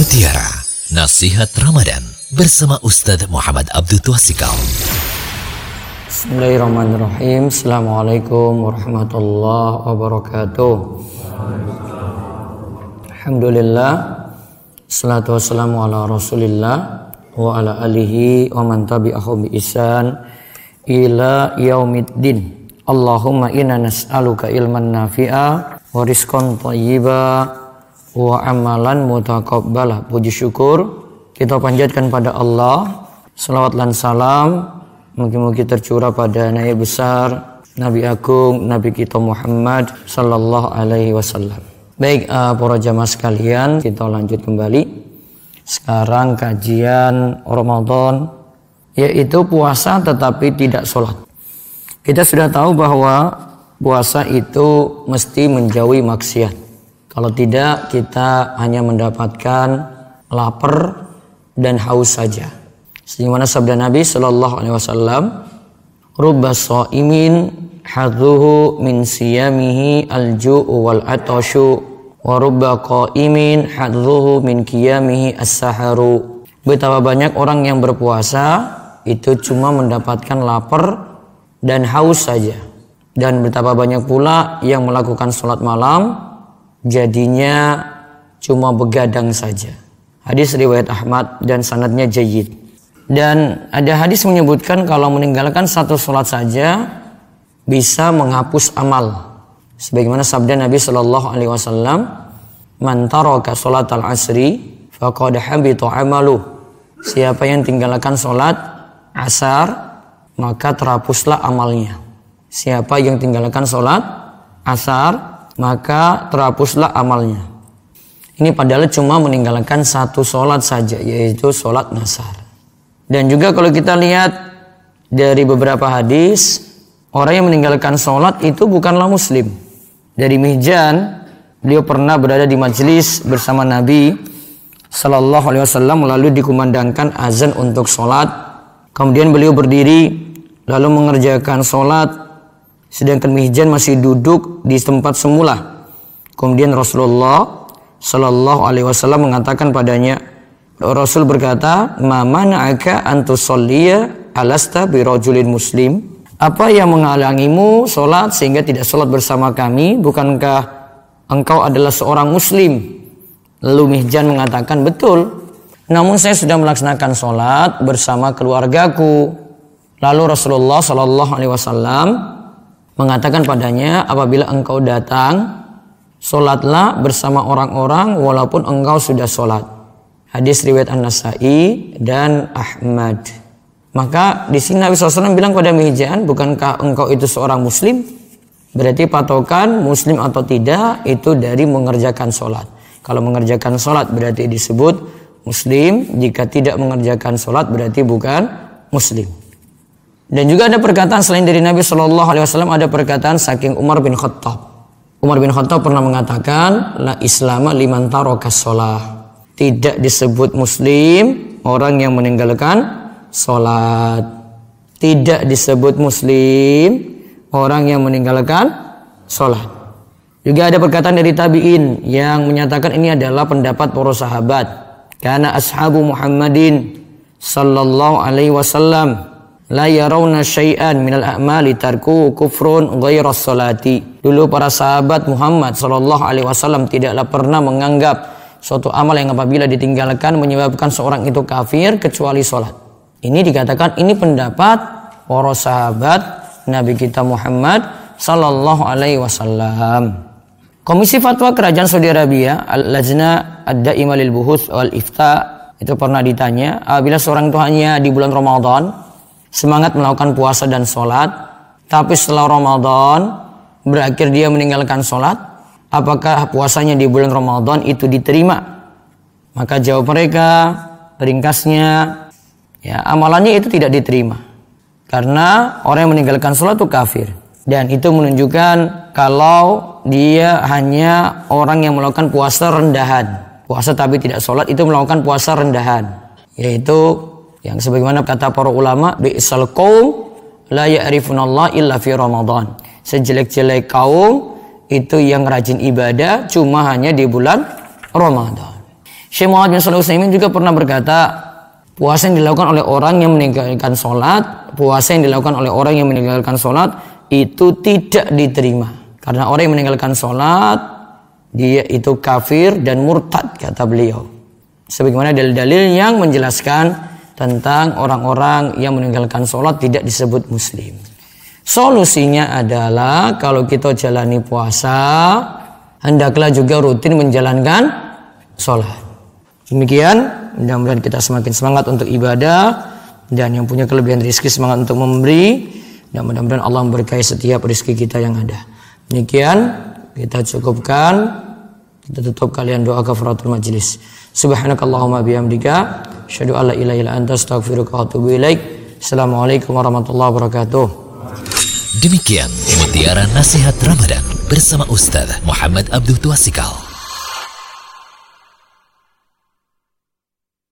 Mutiara Nasihat Ramadan bersama Ustadz Muhammad Abdul Twasikal. Bismillahirrahmanirrahim. Assalamualaikum warahmatullahi wabarakatuh. Alhamdulillah. Salatu wassalamu ala rasulillah wa ala alihi wa man tabi'ahu bi isan ila yaumiddin. Allahumma inna nas'aluka ilman nafi'a wa rizqan thayyiba wa amalan mutakabbalah. Puji syukur kita panjatkan pada Allah. Salawat dan salam mungkin-mungkin tercurah pada Nabi besar, Nabi agung, Nabi kita Muhammad sallallahu alaihi wasallam. Baik uh, para jamaah sekalian, kita lanjut kembali. Sekarang kajian Ramadan yaitu puasa tetapi tidak sholat. Kita sudah tahu bahwa puasa itu mesti menjauhi maksiat. Kalau tidak kita hanya mendapatkan lapar dan haus saja. Sebagaimana sabda Nabi Shallallahu Alaihi Wasallam, "Rubba imin hadhuhu min siyamihi al-ju'u wal atashu wa rubba qa'imin hadhuhu min qiyamihi as-saharu." Betapa banyak orang yang berpuasa itu cuma mendapatkan lapar dan haus saja. Dan betapa banyak pula yang melakukan sholat malam jadinya cuma begadang saja. Hadis riwayat Ahmad dan sanadnya jayid. Dan ada hadis menyebutkan kalau meninggalkan satu sholat saja bisa menghapus amal. Sebagaimana sabda Nabi Shallallahu Alaihi Wasallam, "Man taraka sholat al asri, faqad habita amalu." Siapa yang tinggalkan sholat asar, maka terhapuslah amalnya. Siapa yang tinggalkan sholat asar, maka terhapuslah amalnya. Ini padahal cuma meninggalkan satu sholat saja, yaitu sholat nasar. Dan juga kalau kita lihat dari beberapa hadis, orang yang meninggalkan sholat itu bukanlah muslim. Dari Mihjan, beliau pernah berada di majelis bersama Nabi Sallallahu Alaihi Wasallam lalu dikumandangkan azan untuk sholat. Kemudian beliau berdiri lalu mengerjakan sholat, sedangkan Mihjan masih duduk di tempat semula. Kemudian Rasulullah Shallallahu Alaihi Wasallam mengatakan padanya, Rasul berkata, "Mama na'aka antusolliya alasta birojulin muslim." Apa yang menghalangimu sholat sehingga tidak sholat bersama kami? Bukankah engkau adalah seorang muslim? Lalu Mihjan mengatakan, betul. Namun saya sudah melaksanakan sholat bersama keluargaku. Lalu Rasulullah Shallallahu Alaihi Wasallam mengatakan padanya, apabila engkau datang, Sholatlah bersama orang-orang walaupun engkau sudah sholat. Hadis riwayat An-Nasai dan Ahmad. Maka di sini Nabi SAW bilang pada Mihjan, bukankah engkau itu seorang muslim? Berarti patokan muslim atau tidak itu dari mengerjakan sholat. Kalau mengerjakan sholat berarti disebut muslim. Jika tidak mengerjakan sholat berarti bukan muslim. Dan juga ada perkataan selain dari Nabi Shallallahu Alaihi Wasallam ada perkataan saking Umar bin Khattab. Umar bin Khattab pernah mengatakan la islama liman sholat. Tidak disebut muslim orang yang meninggalkan sholat. Tidak disebut muslim orang yang meninggalkan sholat. Juga ada perkataan dari tabi'in yang menyatakan ini adalah pendapat para sahabat. Karena ashabu Muhammadin sallallahu alaihi wasallam la yarawna syai'an minal a'mali tarku kufrun ghairas salati. Dulu para sahabat Muhammad sallallahu alaihi wasallam tidaklah pernah menganggap suatu amal yang apabila ditinggalkan menyebabkan seorang itu kafir kecuali salat. Ini dikatakan ini pendapat para sahabat Nabi kita Muhammad sallallahu alaihi wasallam. Komisi Fatwa Kerajaan Saudi Arabia Al-Lajna Ad-Daimah lil Buhuth wal Ifta itu pernah ditanya apabila seorang itu hanya di bulan Ramadan semangat melakukan puasa dan sholat, tapi setelah Ramadan berakhir dia meninggalkan sholat, apakah puasanya di bulan Ramadan itu diterima? Maka jawab mereka, ringkasnya, ya amalannya itu tidak diterima. Karena orang yang meninggalkan sholat itu kafir. Dan itu menunjukkan kalau dia hanya orang yang melakukan puasa rendahan. Puasa tapi tidak sholat itu melakukan puasa rendahan. Yaitu yang sebagaimana kata para ulama, bi'sal qaum la ya'rifunallah illa fi Ramadan. Sejelek-jelek kaum itu yang rajin ibadah cuma hanya di bulan Ramadan. Syekh Muhammad bin Shalih Utsaimin juga pernah berkata, puasa yang dilakukan oleh orang yang meninggalkan sholat, puasa yang dilakukan oleh orang yang meninggalkan sholat itu tidak diterima. Karena orang yang meninggalkan sholat, dia itu kafir dan murtad kata beliau. Sebagaimana dalil-dalil yang menjelaskan tentang orang-orang yang meninggalkan sholat tidak disebut muslim. Solusinya adalah kalau kita jalani puasa, hendaklah juga rutin menjalankan sholat. Demikian, mudah-mudahan kita semakin semangat untuk ibadah dan yang punya kelebihan rezeki semangat untuk memberi dan mudah-mudahan Allah memberkahi setiap rezeki kita yang ada. Demikian kita cukupkan kita tutup kalian doa kafaratul majlis. Subhanakallahumma bihamdika asyhadu an la ilaha illa anta astaghfiruka wa atubu ilaik. Assalamualaikum warahmatullahi wabarakatuh. Demikian mutiara nasihat Ramadan bersama Ustaz Muhammad Abdul Tuasikal.